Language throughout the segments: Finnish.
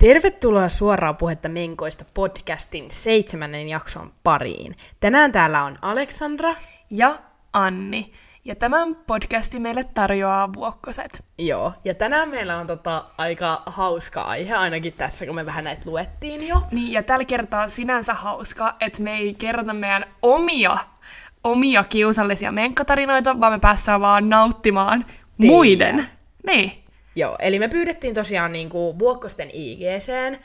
Tervetuloa suoraan puhetta Menkoista podcastin seitsemännen jakson pariin. Tänään täällä on Aleksandra. ja Anni. Ja tämän podcasti meille tarjoaa Vuokkoset. Joo, ja tänään meillä on tota aika hauska aihe, ainakin tässä, kun me vähän näitä luettiin jo. Niin, ja tällä kertaa sinänsä hauska, että me ei kerrota meidän omia, omia kiusallisia menkkatarinoita, vaan me päästään vaan nauttimaan Teidän. muiden. Niin. Joo, eli me pyydettiin tosiaan niinku Vuokkosten IGCen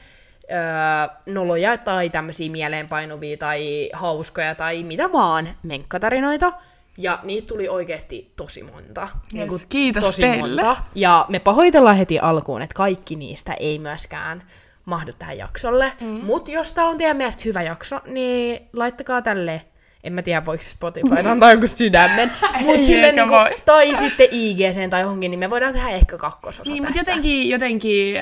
öö, noloja tai tämmöisiä mieleenpainuvia tai hauskoja tai mitä vaan menkkatarinoita. Ja niitä tuli oikeasti tosi monta. Yes, kiitos tosi teille. Monta. Ja me pahoitellaan heti alkuun, että kaikki niistä ei myöskään mahdu tähän jaksolle. Mm. Mutta jos tämä on teidän mielestä hyvä jakso, niin laittakaa tälle en mä tiedä, voiko Spotify antaa jonkun sydämen, mut sille eikä niinku, voi. tai sitten IGC tai johonkin, niin me voidaan tehdä ehkä kakkososa Niin, mutta jotenkin, jotenkin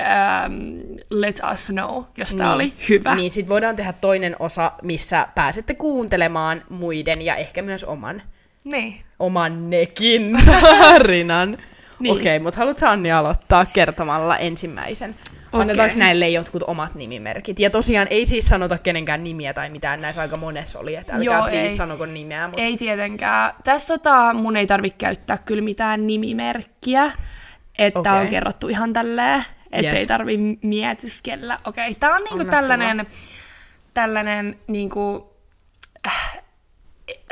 um, let us know, jos tää Niin. oli hyvä. Niin, sit voidaan tehdä toinen osa, missä pääsette kuuntelemaan muiden ja ehkä myös oman, Niin. oman nekin tarinan. Niin. Okei, mutta haluatko Anni aloittaa kertomalla ensimmäisen? Annetaanko näille jotkut omat nimimerkit? Ja tosiaan ei siis sanota kenenkään nimiä tai mitään, näissä aika monessa oli, että älkää Joo, ei. sanoko nimeä. Mutta... Ei tietenkään. Tässä tota, mun ei tarvitse käyttää kyllä mitään nimimerkkiä, että okay. on kerrottu ihan tälleen, että Yes. ei tarvi mietiskellä. Okei, okay, tää on niinku Anna tällainen, tällainen niinku, äh,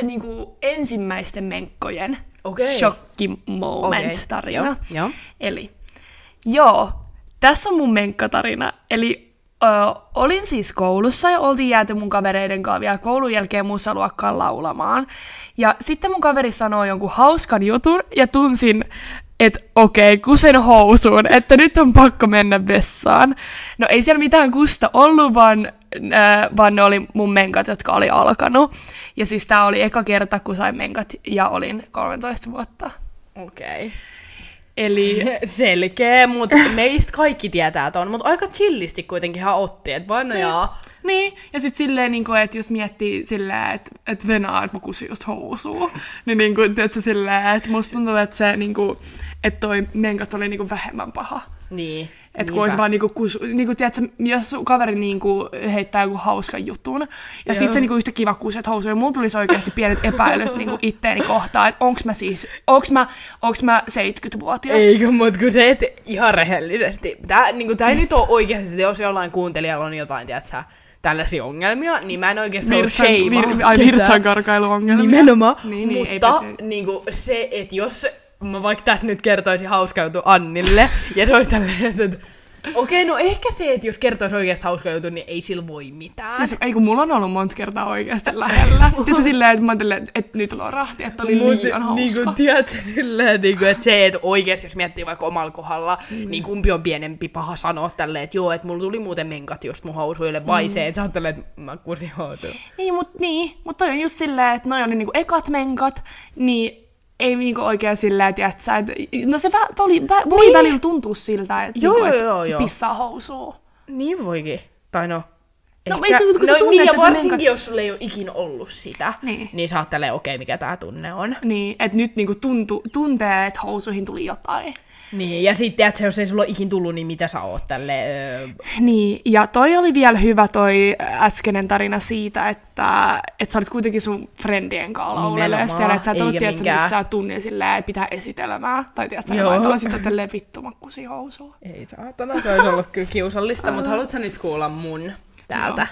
niinku ensimmäisten menkkojen Okei. shokki moment Okei, tarina. joo. Eli, joo, tässä on mun menkkatarina. Eli ö, olin siis koulussa ja oltiin jääty mun kavereiden kanssa vielä koulun jälkeen muussa luokkaan laulamaan. Ja sitten mun kaveri sanoi jonkun hauskan jutun ja tunsin, että okei, kusen housuun, että nyt on pakko mennä vessaan. No ei siellä mitään kusta ollut, vaan, äh, vaan ne oli mun menkat, jotka oli alkanut. Ja siis tää oli eka kerta, kun sain menkat ja olin 13 vuotta. Okei. Okay. Eli Selkeä, mutta meistä kaikki tietää ton, mutta aika chillisti kuitenkin hän otti, että vain no jaa. Niin, ja sitten silleen, niin kuin, että jos miettii silleen, että, että venaa, että mä kusin just housua, niin, niin kuin, tiedätkö, silleen, että musta tuntuu, että se, niin kuin, että toi menkat oli niin kuin vähemmän paha. Niin. Että kun olisi vaan niinku, kus, niinku, tiedätkö, jos sun kaveri niinku heittää joku hauskan jutun, ja Joo. sitten se niinku yhtä kiva kuuset housuja, mulla tulisi oikeasti pienet epäilyt niinku itteeni kohtaan, että onks mä siis, onks mä, onks mä 70-vuotias? Eikö, mutta kun se, et ihan rehellisesti. Tää, niinku, tää ei nyt ole oikeasti, että jos jollain kuuntelijalla on jotain, tiedätkö, tällaisia ongelmia, niin mä en oikeasti halua Virtsan, shameaa vir, ai ketään. virtsan karkailuongelmia. Nimenomaan. Niin, niin, ei mutta päte. niinku, se, että jos mä vaikka tässä nyt kertoisin hauska juttu Annille, ja se olisi tälleen, että Okei, no ehkä se, että jos kertoisi oikeasti hauska juttu, niin ei sillä voi mitään. Siis, ei kun mulla on ollut monta kertaa oikeasti lähellä. Tietysti silleen, että mä ajattelin, että, että nyt on rahti, että oli Mut liian hauska. Niinku, tiedätkö, silleen, niinku, että se, että oikeasti jos miettii vaikka omalla kohdalla, mm. niin kumpi on pienempi paha sanoa tälleen, että joo, että mulla tuli muuten menkat just mun housuille, vai mm. se, että sä ajattelet, että mä kusin housuille. Niin, mut, niin, mutta toi on just silleen, että noi oli niinku ekat menkat, niin ei niinku oikein silleen, että sä, et, no se vä, oli, vä, voi Niin. välillä tuntua siltä, että Joo, niinku, joo, et joo, joo. pissaa housua. Niin voikin. Tai no, No, ehkä- ei, kun sä no tunnet, niin, ja varsinkin menkat- jos sulla ei ole ikinä ollut sitä, Niin. niin sä oot okei, mikä tää tunne on. Niin, että nyt niinku tuntu, tuntee, että housuihin tuli jotain. Niin, ja sitten, että jos ei sulla ikin tullut, niin mitä sä oot tälle öö, Niin, ja toi oli vielä hyvä toi äskeinen tarina siitä, että, että sä olit kuitenkin sun friendien kanssa laulelee siellä, että sä et ollut tiedätkö, missään tunnin silleen, että pitää esitelmää, tai tiedätkö, Joo. jotain tällaisia tälleen vittu mä kusin housua. Ei saatana, se olisi ollut kyllä kiusallista, mutta haluatko sä nyt kuulla mun täältä?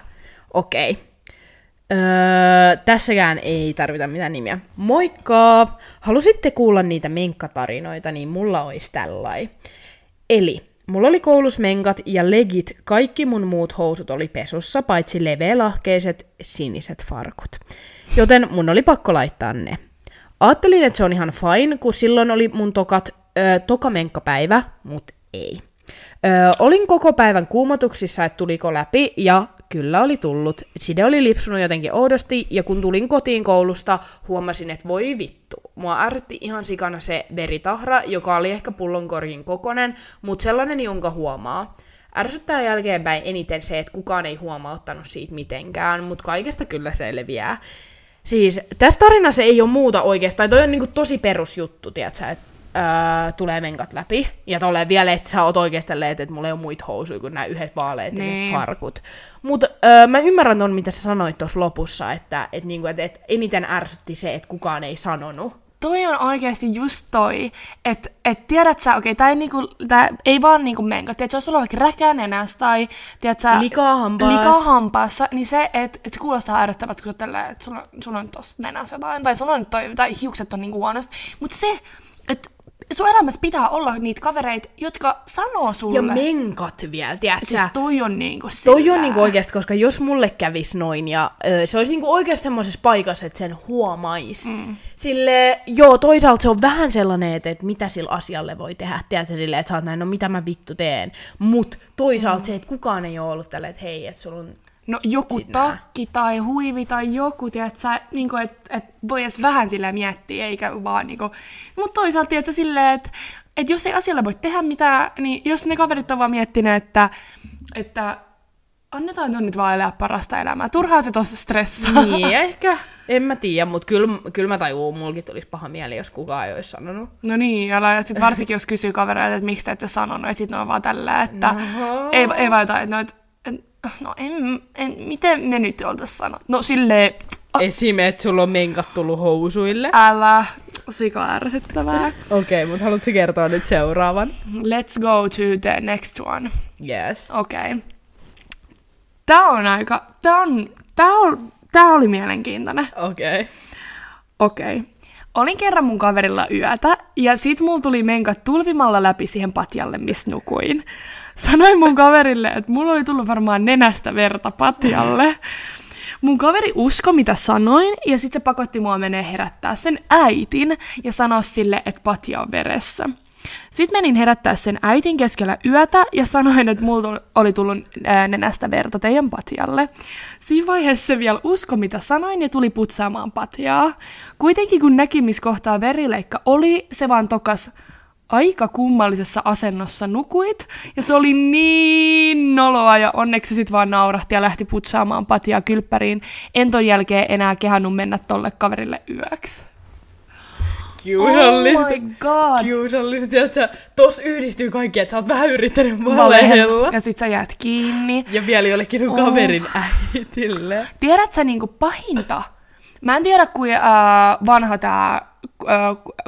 Okei. Öö, tässäkään ei tarvita mitään nimiä. Moikka! Halusitte kuulla niitä menkkatarinoita, niin mulla olisi tällai. Eli, mulla oli koulus menkat ja legit kaikki mun muut housut oli pesussa, paitsi leveälahkeiset siniset farkut. Joten mun oli pakko laittaa ne. Ajattelin, että se on ihan fine, kun silloin oli mun tokat, ö, toka menkkapäivä, mut ei. Ö, olin koko päivän kuumotuksissa, että tuliko läpi, ja kyllä oli tullut. Side oli lipsunut jotenkin oudosti, ja kun tulin kotiin koulusta, huomasin, että voi vittu. Mua ärti ihan sikana se veritahra, joka oli ehkä pullonkorkin kokonen, mutta sellainen, jonka huomaa. Ärsyttää jälkeenpäin eniten se, että kukaan ei huomauttanut siitä mitenkään, mutta kaikesta kyllä selviää. Siis tässä tarinassa ei ole muuta oikeastaan, toi on niinku tosi perusjuttu, tiedätkö, että öö, tulee menkat läpi. Ja tolleen vielä, että sä oot oikeesti tälleen, että, mulla ei ole muita housuja kuin nämä yhdet vaaleet Niin. niin. farkut. Mutta öö, mä ymmärrän ton, mitä sä sanoit tuossa lopussa, että et, niinku, et, et eniten ärsytti se, että kukaan ei sanonut. toi on oikeasti just toi, että et tiedät sä, okei, tää ei, niinku, tää ei vaan niinku menka, tiedät sä, jos sulla on vaikka räkä nenässä tai tiedät sä, Likaa hampaassa. likaa hampaassa, niin se, että et se kuulostaa ärsyttävältä, kun tälleen, että sulla, sulla on tossa nenässä jotain, tai sulla on toi, tai hiukset on niinku huonosti, mutta se, että sun elämässä pitää olla niitä kavereita, jotka sanoo sulle. Ja menkat vielä, tiedät siis toi on niinku Toi sillä. on niinku oikeasti, koska jos mulle kävis noin ja ö, se olisi niinku oikeasti semmoisessa paikassa, että sen huomais. Mm. Sille, joo, toisaalta se on vähän sellainen, että, että mitä sillä asialle voi tehdä. Tiedätkö, sille, että sä oot näin, no mitä mä vittu teen. Mut toisaalta mm. se, että kukaan ei ole ollut tälleen, että hei, että sulla on... No joku Sit nää. takki tai huivi tai joku, sä, niinku, että et voi edes vähän sillä miettiä, eikä vaan niinku... Mutta toisaalta, silleen, että et jos ei asialle voi tehdä mitään, niin jos ne kaverit on vaan miettinyt, että, että annetaan nyt vaan elää parasta elämää. Turhaa se tossa stressaa. Niin, ehkä. En mä tiedä, mutta kyllä, kyllä mä tajuun, mulkin tulisi paha mieli, jos kukaan ei olisi sanonut. No niin, älä, ja sitten varsinkin jos kysyy kavereilta, että miksi te ette sanonut, ja sitten on vaan tällä, että Oho. ei, ei vaan jotain, että no, et, no en, en, miten me nyt oltais sanonut? No silleen, a- Esim. että sulla on menkat tullut housuille. älä, sika ärsyttävää. Okei, okay, mutta haluatko kertoa nyt seuraavan? Let's go to the next one. Yes. Okei. Okay. Tää on aika, tää on, tää, on, tää oli mielenkiintoinen. Okei. Okay. Okei. Okay. Olin kerran mun kaverilla yötä, ja sit mulla tuli menkat tulvimalla läpi siihen patjalle, missä nukuin. Sanoin mun kaverille, että mulla oli tullut varmaan nenästä verta patjalle. Mun kaveri usko, mitä sanoin, ja sit se pakotti mua menee herättää sen äitin ja sanoa sille, että patja on veressä. Sitten menin herättää sen äitin keskellä yötä ja sanoin, että mulla oli tullut nenästä verta teidän patjalle. Siinä vaiheessa se vielä usko, mitä sanoin, ja tuli putsaamaan patjaa. Kuitenkin kun näki, missä kohtaa verileikka oli, se vaan tokas aika kummallisessa asennossa nukuit, ja se oli niin noloa, ja onneksi sit vaan naurahti ja lähti putsaamaan patjaa kylppäriin. En ton jälkeen enää kehannut mennä tolle kaverille yöksi. Kiusallista. Oh my god! Kiusallista, että tos yhdistyy kaikki, että sä oot vähän yrittänyt valehella. Ja sit sä jäät kiinni. Ja vielä jollekin sun Oh. kaverin äitille. Tiedät sä niinku pahinta? Mä en tiedä, kuin äh, vanha tää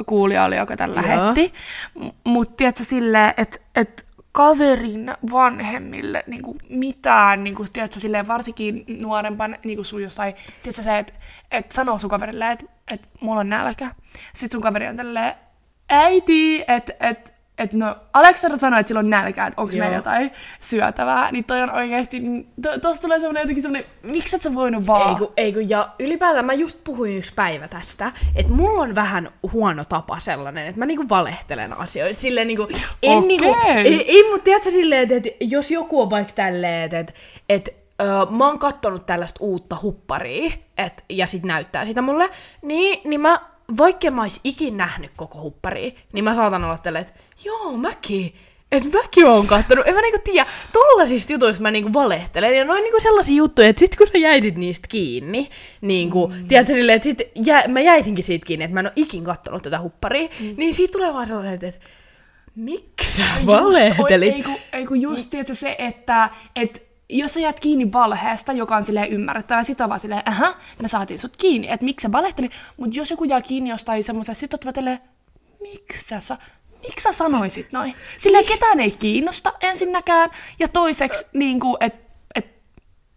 kuulija oli, joka Joo. lähetti. M- Mut tiedätkö silleen, että et kaverin vanhemmille niinku mitään, niinku, tiedätkö, silleen varsinkin nuorempan niinku sun jossain, tiedätkö se, että et sanoo sun kaverille, että et mulla on nälkä. Sitten sun kaveri on tälleen, äiti, että et, et no, Aleksandra sanoi, että sillä on nälkä, että onko meillä jotain syötävää, niin toi on oikeasti, to, tossa tulee semmonen jotenkin semmonen, miksi et sä voinut vaan? Ei kun, ei kun, ja ylipäätään mä just puhuin yksi päivä tästä, että mulla on vähän huono tapa sellainen, että mä niinku valehtelen asioista. Silleen niinku, en Okei. niinku, ei, ei mutta tiedätkö silleen, että, että jos joku on vaikka tälleen, että, että, että öö, mä oon kattonut tällaista uutta hupparia, et, ja sit näyttää sitä mulle, niin, niin mä, vaikka mä ois ikin nähnyt koko hupparia, niin mä saatan olla tälleen, että joo, mäkin, että mäkin oon kattonut, en mä niinku tiedä, tollasista jutuista mä niinku valehtelen, ja noin niinku sellaisia juttuja, että sit kun sä jäisit niistä kiinni, niinku, mm. tiedätkö silleen, että sit jä, mä jäisinkin siitä kiinni, että mä en oo ikin kattonut tätä hupparia, mm. niin siitä tulee vaan sellainen, että, että miksi sä Just, valehtelit? oi- Ei kun, ei kun just tiedätkö, se, että et, jos sä jäät kiinni valheesta, joka on silleen ymmärrettävä, sit on vaan silleen, ähä, me saatiin sut kiinni, että miksi sä valehtelit, mutta jos joku jää kiinni jostain semmoisesta, sit oot vaan miksi sä, sa- miksi sä sanoisit noin? Silleen ketään ei kiinnosta ensinnäkään, ja toiseksi, niin kuin, että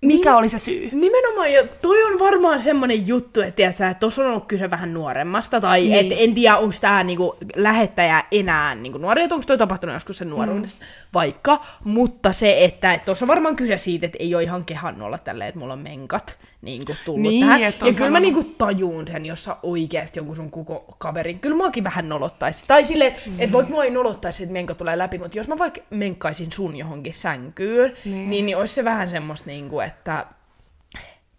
mikä oli se syy? Nimenomaan, ja toi on varmaan semmonen juttu, että tiedätkö, että tuossa on ollut kyse vähän nuoremmasta, tai Niin. niin. et, en tiedä, onko tämä niinku, lähettäjä enää niinku, nuori, että onko toi tapahtunut joskus sen nuoruudessa mm. vaikka, mutta se, että tuossa on varmaan kyse siitä, että ei ole ihan kehannut olla tälleen, että mulla on menkat niinku, tullut Niin, tähän. Ja kyllä mä sanonut. niinku, tajuun sen, jos sä oikeasti jonkun sun koko kaverin, kyllä muakin vähän nolottaisi. Tai silleen, että Mm. et vaikka mua ei nolottaisi, että menkat tulee läpi, mutta jos mä vaikka menkkaisin sun johonkin sänkyyn, Niin. niin, niin, niin olisi se vähän semmoista, niinku, että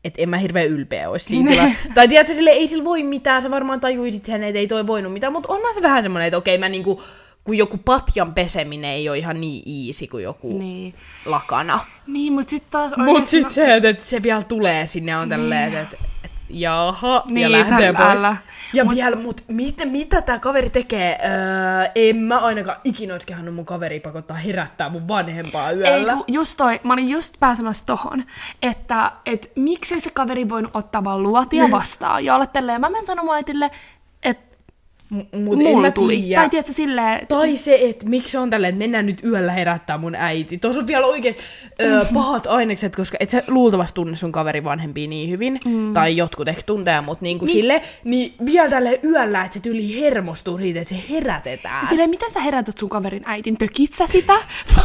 että en mä hirveän ylpeä olisi siitä. tilaa. tai tiedätkö, sille ei sillä voi mitään, sä varmaan tajuisit sen, että ei toi voinut mitään, mutta onhan se vähän semmoinen, että okei, mä niinku, kun joku patjan peseminen ei ole ihan niin easy kuin joku niin. Niin, lakana. niin mutta sitten taas Mut oikeesti sit mä- se, että, että se vielä tulee sinne, on tälleen, että, että, että jaha, Niin, ja lähtee pois. älä. Ja mut, vielä, mut mitä, mitä tää kaveri tekee? Öö, en mä ainakaan ikinä olisi kehannut mun kaveri pakottaa herättää mun vanhempaa Ei, yöllä. kun just toi, mä olin just pääsemässä tohon, että et miksei se kaveri voinut ottaa vaan luotia vastaan ja olla tälleen, mä menen sanomaan äitille, M- mut en mulla mä tuli. tiedä. Tai tiedätkö silleen, että Tai se, että miksi se on tälleen, että mennään nyt yöllä herättää mun äiti. Tuossa on vielä oikein ö, pahat ainekset, koska et sä luultavasti tunne sun kaveri vanhempia niin hyvin. Mm. Tai jotkut ehkä tuntee, mutta niinku niin. sille, niin vielä tälle yöllä, että se tyyli hermostuu siitä, että se herätetään. silleen, miten sä herätät sun kaverin äitin, tökit sä sitä?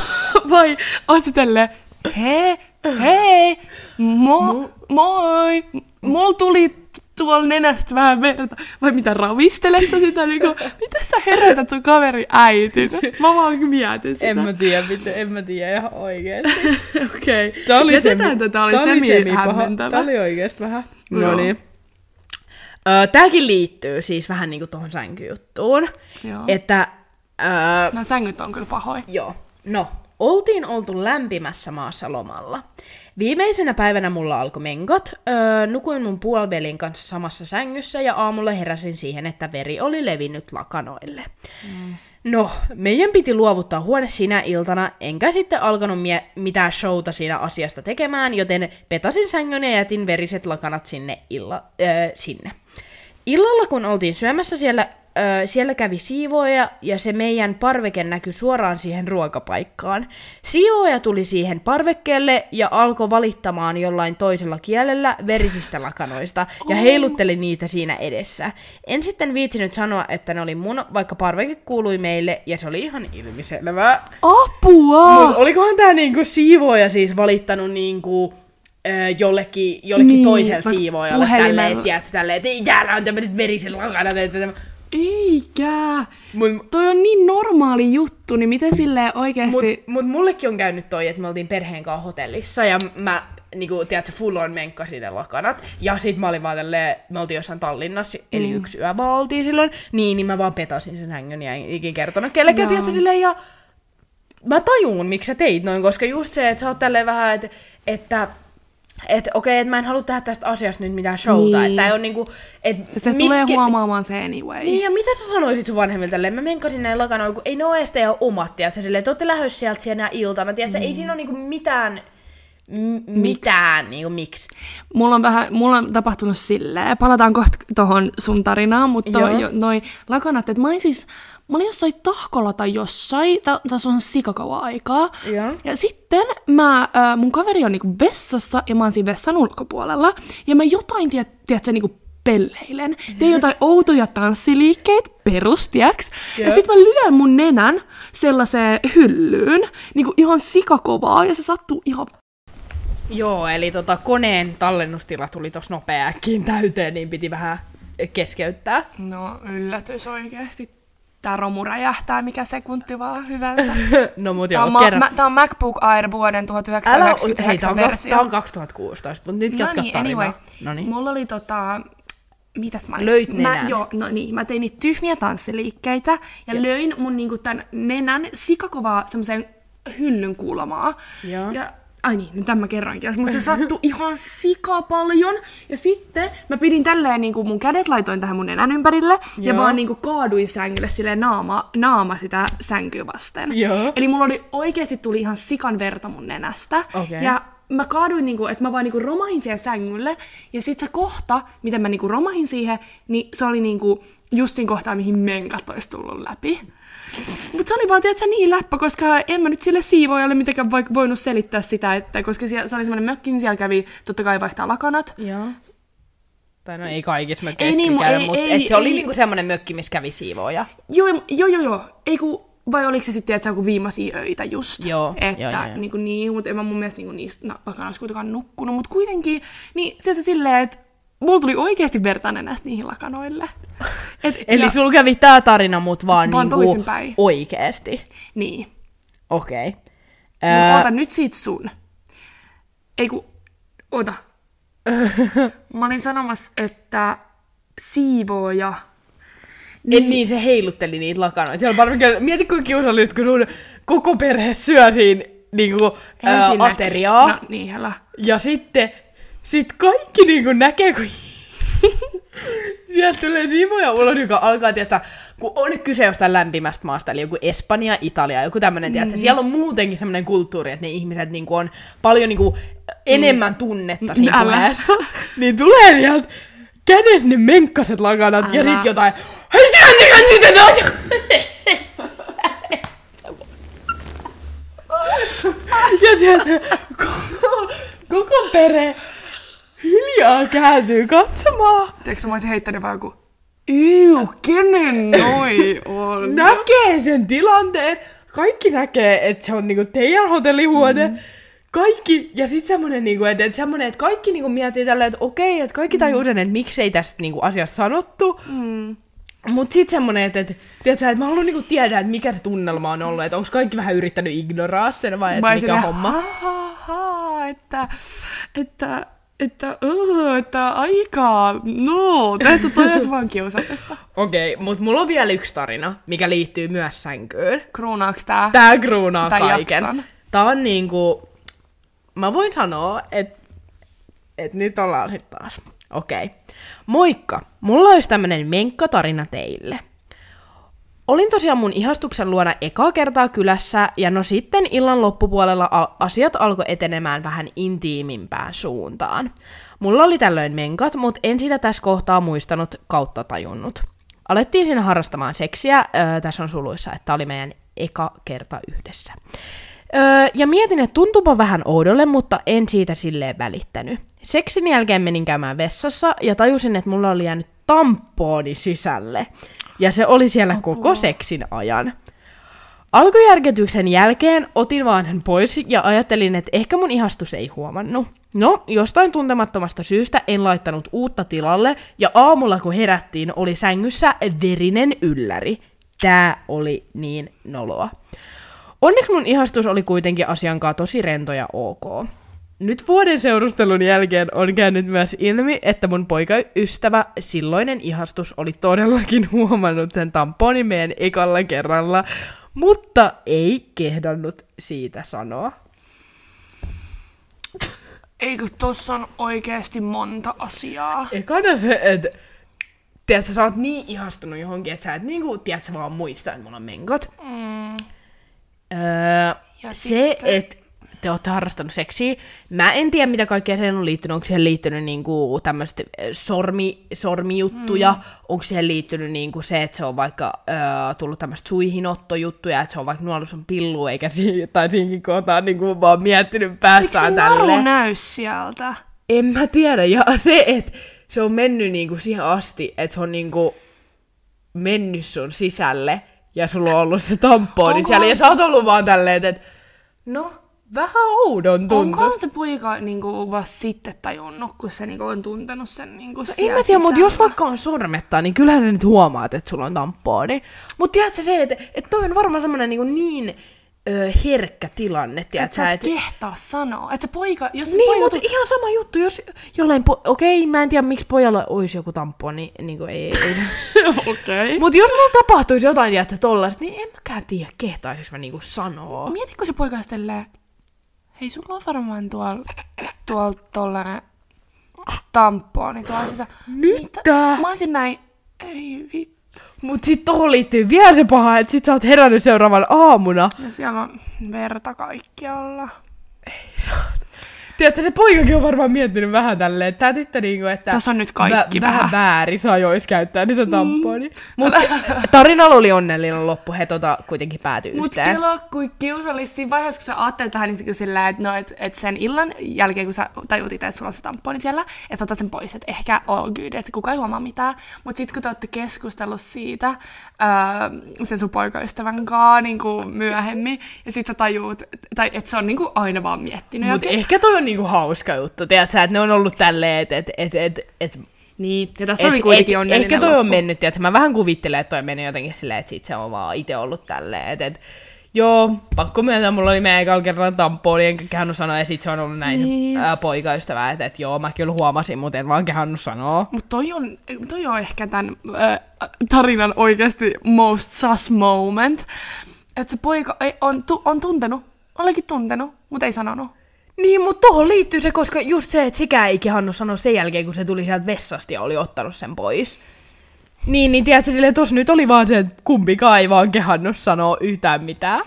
Vai oot tälleen, hei, hei, mo, moi, mulla tuli tuolla nenästä vähän verta. Vai mitä, ravistelet sä sitä? Niinku, miten sä herätät sun kaverin äitin? Mä vaan mietin sitä. En mä tiedä, miten, en mä tiedä ihan oikeesti. Okei. Okay. Tää oli Jätetään semi- tätä, oli semi semi-paha. hämmentävä. Tää oli oikeesti vähän. Joo. No niin. Öö, tääkin liittyy siis vähän niinku tohon sänkyjuttuun. Joo. Että öö, Nämä sängyt on kyllä pahoja. Joo. No, oltiin oltu lämpimässä maassa lomalla. Viimeisenä päivänä mulla alkoi menkot. Öö, nukuin mun puolivelin kanssa samassa sängyssä ja aamulla heräsin siihen, että veri oli levinnyt lakanoille. Mm. No, meidän piti luovuttaa huone sinä iltana, enkä sitten alkanut mie- mitään showta siinä asiasta tekemään, joten petasin sängyn ja jätin veriset lakanat sinne, illa- öö, sinne. Illalla kun oltiin syömässä siellä, ö, siellä kävi siivooja ja se meidän parveke näkyi suoraan siihen ruokapaikkaan. Siivooja tuli siihen parvekkeelle ja alkoi valittamaan jollain toisella kielellä verisistä lakanoista ja heilutteli niitä siinä edessä. En sitten viitsinyt sanoa, että ne oli mun, vaikka parveke kuului meille ja se oli ihan ilmiselvää. Apua! Mut olikohan tää niinku siivooja siis valittanut niinku jollekin, jollekin Niin, toiselle puhelimella. tälleen, tiedätkö, tälleen, että täällä on tämmöiset veriset lakanat, että. Eikä! Mut, Toi on niin normaali juttu, niin miten silleen mut, oikeesti... mut mullekin on käynyt toi, että me oltiin perheen kanssa hotellissa ja mä niinku, tiedätkö, full on menkkasin ne lakanat. Ja sit mä olin vaan tälleen, me oltiin jossain Tallinnassa, eli Mm. yksi yö vaan oltiin silloin. Niin, niin mä vaan petasin sen hängyn ja en ikin kertonut kellekään, tiedätkö, silleen ja mä tajuun, miksi sä teit noin, koska just se, että sä oot tälleen vähän, että, että että okei, että mä en halua tehdä tästä asiasta nyt mitään showta, Niin. että on niinku, että Se tulee huomaamaan se anyway. Niin, ja mitä sä sanoisit sun vanhemmille tälleen? Mä menkasin näin lakanoilla, kun ei ne ole edes teidän omat, tiedätkö, silleen, te ootte lähdössä sieltä siellä iltana, tiedätkö, mm. ei siinä ole niinku mitään, m- mitään, niinku miksi. Mulla on vähän, mulla on tapahtunut silleen, palataan kohta tohon sun tarinaan, mutta Joo. jo, noi lakanat, että mä olin siis, mä olin jossain tahkolla tai jossain, ta- tässä on sikakauan aikaa. Joo. Ja sitten mä, äh, mun kaveri on niinku vessassa ja mä oon siinä vessan ulkopuolella. Ja mä jotain, tiedät, tiedätkö, niinku pelleilen. Teen jotain outoja tanssiliikkeitä, perustiaks. Ja sitten mä lyön mun nenän sellaiseen hyllyyn, niinku ihan sikakovaa, ja se sattuu ihan Joo, eli tota, koneen tallennustila tuli tossa nopeakin täyteen, niin piti vähän keskeyttää. No yllätys oikeesti. Tää romu räjähtää mikä sekunti vaan hyvänsä. no mut joo, on, ma- kerran. mä, tää on MacBook Air vuoden Älä, hei, 1999 tää on, versio. tää on 2016, mutta nyt no jatka niin, tarinaa. anyway. No niin. Mulla oli tota... Mitäs mä olin? Löit mä, nenän. Joo, no niin. Mä tein niitä tyhmiä tanssiliikkeitä ja, ja. löin mun niinku tän nenän sikakovaa semmoiseen hyllyn kulmaa. Joo. Ja Ai niin, nyt tämän mä kerroinkin. Mutta se sattui ihan sika paljon. Ja sitten mä pidin tälleen, niin kuin mun kädet laitoin tähän mun nenän ympärille. Ja Joo. vaan niin kuin kaaduin sängylle silleen naama, naama sitä sänkyä vasten. Joo. Eli mulla oli oikeasti tuli ihan sikan verta mun nenästä. Okei. Ja mä kaaduin, niinku, että mä vaan niinku romahin siihen sängylle, ja sit se kohta, miten mä niinku romahin siihen, niin se oli niinku just siinä kohtaa, mihin menkat olisi tullut läpi. Mutta se oli vaan, tiedätkö, niin läppä, koska en mä nyt sille siivoajalle mitenkään vaikka voinut selittää sitä, että koska siellä, se oli semmoinen mökki, niin siellä kävi totta kai vaihtaa lakanat. Joo. Tai no ei kaikissa mökkeissä Ei niin, kyllä mu- käy, ei- mutta ei- et se oli ei- niinku semmonen mökki, missä kävi siivooja. Joo, joo, joo, joo. Ei ku, vai oliko se sitten, että se joku viimeisiä öitä just? Joo, Että joo, joo. Niinku niin, mutta en mä mun mielestä niinku niistä na- lakanoista kuitenkaan nukkunut, mutta kuitenkin, niin se se silleen, että mulla tuli oikeasti vertainen näistä niihin lakanoille. Et, Eli ja, sulla kävi tää tarina, mut vaan, Vaan niinku toisinpäin. oikeesti. Niin. Okei. Okay. Mutta oota nyt siitä sun. Ei ku, oota. Mä olin sanomassa, että siivooja. Niin. niin se heilutteli niitä lakanoita. Siellä varmaan, mieti kuinka kiusallista, kun sun koko perhe syö siinä niinku, Ei ää, ateriaa. No niin. Ja sitten sit kaikki niinku näkee, kun Sieltä tulee sivuja ulos, joka alkaa, tietää, kun on kyse jostain lämpimästä maasta, eli joku Espanja, Italia, joku tämmöinen, mm. siellä on muutenkin semmoinen kulttuuri, että ne ihmiset niin kuin, on paljon niin kuin, enemmän tunnetta siinä Älä. puheessa. niin tulee sieltä kädessä ne menkkaset lakanat, ja sit jotain, Ja tiedätkö, koko, koko pere hiljaa kääntyy katsomaan. Tiedätkö, mä olisin heittänyt vaan joku, Iu, kenen noi on? näkee sen tilanteen. Kaikki näkee, että se on niinku teidän hotellihuone. Mm. Kaikki, ja sitten semmonen, niinku, että, että, semmonen, että kaikki niinku miettii tälleen, että okei, että kaikki tajuu sen, että miksei tästä niinku asiasta sanottu. Mm. Mut sit semmonen, että, että, tiedätkö, että mä haluan niinku tietää, että mikä se tunnelma on ollut, että onko kaikki vähän yrittänyt ignoraa sen vai, että Vai mikä silleen, homma. Ha, ha, ha, että, että, että, uh, että aikaa, no, teetkö toi olisi vaan kiusallista. Okei, mut mulla on vielä yksi tarina, mikä liittyy myös sänkyyn. Kruunaaks tää? Tää kruunaa Tän kaiken. jakson. Tää on niinku... Mä voin sanoa, että et nyt ollaan sit taas. Okei. Moikka! Mulla olisi tämmönen menkkatarina teille. Olin tosiaan mun ihastuksen luona ekaa kertaa kylässä, ja no sitten illan loppupuolella al- asiat alkoi etenemään vähän intiimimpään suuntaan. Mulla oli tällöin menkat, mutta en sitä tässä kohtaa muistanut kautta tajunnut. Alettiin siinä harrastamaan seksiä, öö, tässä on suluissa, että oli meidän eka kerta yhdessä. Öö, ja mietin, että tuntuupa vähän oudolle, mutta en siitä silleen välittänyt. Seksin jälkeen menin käymään vessassa ja tajusin, että mulla oli jäänyt tampooni sisälle. Ja se oli siellä koko seksin ajan. Alkujärkytyksen jälkeen otin vaan hän pois ja ajattelin, että ehkä mun ihastus ei huomannut. No, jostain tuntemattomasta syystä en laittanut uutta tilalle, ja aamulla kun herättiin, oli sängyssä verinen ylläri. Tää oli niin noloa. Onneksi mun ihastus oli kuitenkin asiankaan tosi rento ja ok. Nyt vuoden seurustelun jälkeen on käynyt myös ilmi, että mun poikaystävä, silloinen ihastus, oli todellakin huomannut sen tamponin meidän ekalla kerralla, mutta ei kehdannut siitä sanoa. Eikö tossa on oikeasti monta asiaa? Ekana se, että tiedätkö, sä oot niin ihastunut johonkin, että sä et niinku, tiedätkö, vaan muista, että mulla on menkat. Mm. Öö, Ja se, sitten- että te olette harrastanut seksiä. Mä en tiedä, mitä kaikkea siihen on liittynyt. Onko siihen liittynyt niinku tämmöistä sormi, sormijuttuja? Mm. Onko siihen liittynyt niinku se, että se on vaikka öö, tullut tämmöistä suihinottojuttuja, että se on vaikka nuollut sun pillu, eikä siinä, tai siinkin kohtaa niinku vaan miettinyt Miksi päässään naru tälleen. näy sieltä? En mä tiedä. Ja se, että se on mennyt niinku siihen asti, että se on niinku mennyt sun sisälle ja sulla on ollut se tamponi Onko siellä. Ja sä oot ollut vaan tälleen, että et, no, vähän oudon tuntuu. Onkohan se poika niinku vasta sitten tajunnut, kun se niinku on tuntenut sen niinku No, en mä tiedä, mutta jos vaikka on sormetta, niin kyllähän ne nyt huomaat, että sulla on tamponi. Mutta tiedätkö se, että, että toi on varmaan semmoinen niin, niin ö, herkkä tilanne, Et tiedätkö sä et että... kehtaa sanoa. Että se poika, jos se Niin, poika mutta ihan sama juttu, jos jollain... Po- Okei, mä en tiedä, miksi pojalla olisi joku tamponi, niin kuin ei... ei. Okei. Mutta jos mulla tapahtuisi jotain, tiedätkö, tollaista, niin en mäkään tiedä, kehtaisinko mä niinku sanoa. Mietitkö se poika silleen, hei sulla on varmaan tuolla tuol tollanen tamponi tuolla sisä. Mitä? Mä olisin näin, ei vittu. Mut sit tohon liittyy vielä se paha, että sit sä oot herännyt seuraavan aamuna. Ja siellä on verta kaikkialla. Tiedätkö, se poikakin on varmaan miettinyt vähän tälleen, että tää tyttö niinku, että... Tässä on nyt kaikki vähän vähän. väärissä ajoissa käyttää niitä tamponia. Mm. Mutta tarinalla oli onnellinen loppu, he tota kuitenkin päätyi Mut yhteen. kela, kuin kiusallista siinä vaiheessa, kun sä ajattelet tähän, niin sillä, että, no, et, et sen illan jälkeen, kun sä tajut itse, että sulla on se tamponi siellä, että otat sen pois, että ehkä all good, että kukaan ei huomaa mitään. Mutta sitten kun te olette keskustellut siitä öö, sen sun poikaystävän kanssa niin kuin myöhemmin, ja sit sä tajuut, tai että se on niin kuin aina vaan miettinyt. Mutta ja- ehkä toi on niinku hauska juttu, tiedätkö, että ne on ollut tälleen, että et, et, et, et, Niin, ja tässä oli kuitenkin onnellinen Ehkä toi on loppu. mennyt, tiedätkö, mä vähän kuvittelen, että toi on mennyt jotenkin silleen, että sit se on vaan itse ollut tälleen, että et, Joo, pakko myöntää, mulla oli meidän ekalla kerralla tamponi, enkä kehannut sanoa, ja sit se on ollut näin Niin. ää, poikaystävä, että et, joo, mä kyllä huomasin, mutta en vaan kehannut sanoa. Mutta toi on, toi on ehkä tämän äh, tarinan oikeasti most sus moment. Että se poika ei, on, tu, on tuntenut, olikin tuntenut, mutta ei sanonut. Niin, mutta tuohon liittyy se, koska just se, että sekä ei kehannut sanoa sen jälkeen, kun se tuli sieltä vessasta ja oli ottanut sen pois. Niin, niin tiedätkö, silleen tossa nyt oli vaan se, että kumpikaan ei vaan kehannut sanoa yhtään mitään.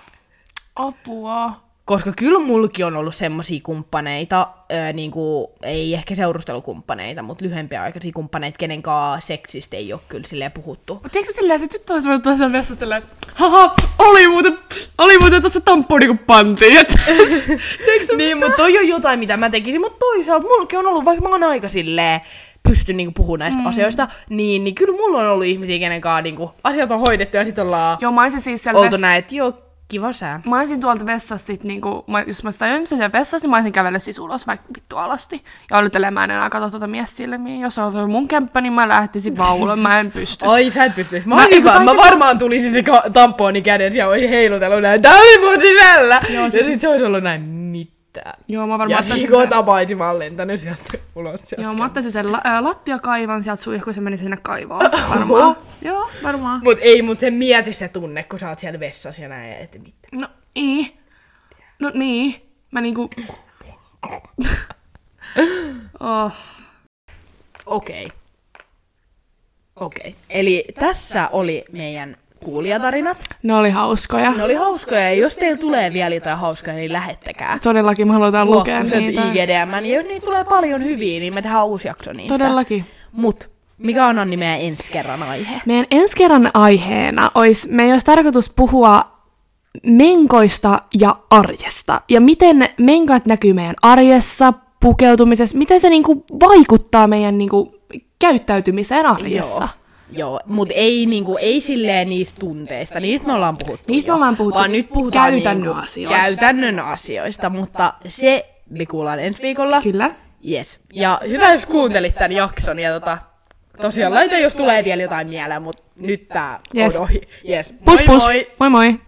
Apua. Koska kyllä mulki on ollut semmosia kumppaneita, öö, niinku, ei ehkä seurustelukumppaneita, mutta lyhyempiä aikaisia kumppaneita, kenen kanssa seksistä ei ole kyllä silleen puhuttu. Mutta tiedätkö silleen, että tyttö olisi voinut tuossa vessassa silleen, haha, oli muuten, oli muuten tuossa tamponi kun pantiin. Et, niin, mutta toi on jotain, mitä mä tekisin, mutta toisaalta mulki on ollut, vaikka mä oon aika silleen, pysty niinku puhumaan näistä mm. asioista, niin, niin kyllä mulla on ollut ihmisiä, kenen kanssa niinku, asiat on hoidettu ja sit ollaan Joo, mä siis oltu näin, että joo, kiva sää. Mä olisin tuolta vessasta sit niinku, mä, jos mä sitä olisin siellä vessassa, niin mä olisin kävellyt siis ulos vaikka vittu alasti. Ja en enää katso tuota miestä silmiin. Jos on ollut mun kämppä, niin mä lähtisin vaulaan, mä en pysty. Ai, sä et pysty. Mä, Mä- eiku, mä, mä varmaan tulisin se tamponi kädessä ja olisin heilutellut näin, tää oli mun sisällä! Joo, ja siis- sit se olisi ollut näin, mitä? Joo, mä varmaan Ja sen- tapaisin, mä oon lentänyt sieltä ulos sieltä. Joo, mä ottaisin sen la- ää, lattiakaivan sieltä suihku, kun se meni sinne kaivoon. Varmaan. Joo, varmaan. Mut ei, mut se mieti se tunne, kun sä oot siellä vessassa ja näin, että mitä. No, ei. No niin. Mä niinku... oh. Okei. Okei. Eli tässä oli meidän kuulijatarinat. Ne oli hauskoja. Ne oli hauskoja, ja jos teillä tulee vielä jotain hauskaa, niin lähettäkää. Todellakin me halutaan lukea niitä. IGDM, ja jos niitä tulee paljon hyviä, niin me tehdään uusi jakso niistä. Todellakin. Mut, mikä on Anni meidän ensi kerran aihe? Meidän ensi kerran aiheena olisi, meidän olisi tarkoitus puhua menkoista ja arjesta. Ja miten menkat näkyy meidän arjessa, pukeutumisessa, miten se niinku vaikuttaa meidän niinku käyttäytymiseen arjessa. Joo. Joo, mutta ei, niinku, ei silleen niistä tunteista, niistä me ollaan puhuttu Niistä me ollaan puhuttu vaan nyt puhutaan käytännön niinku, asioista. Käytännön asioista, mutta se me kuullaan ensi viikolla. Kyllä. Yes. Ja hyvä, jos kuuntelit tämän jakson. Ja tota, tosiaan laita, jos tulee vielä jotain mieleen, mutta nyt tää Yes. on ohi. Yes. Pus Moi pus. moi! moi moi.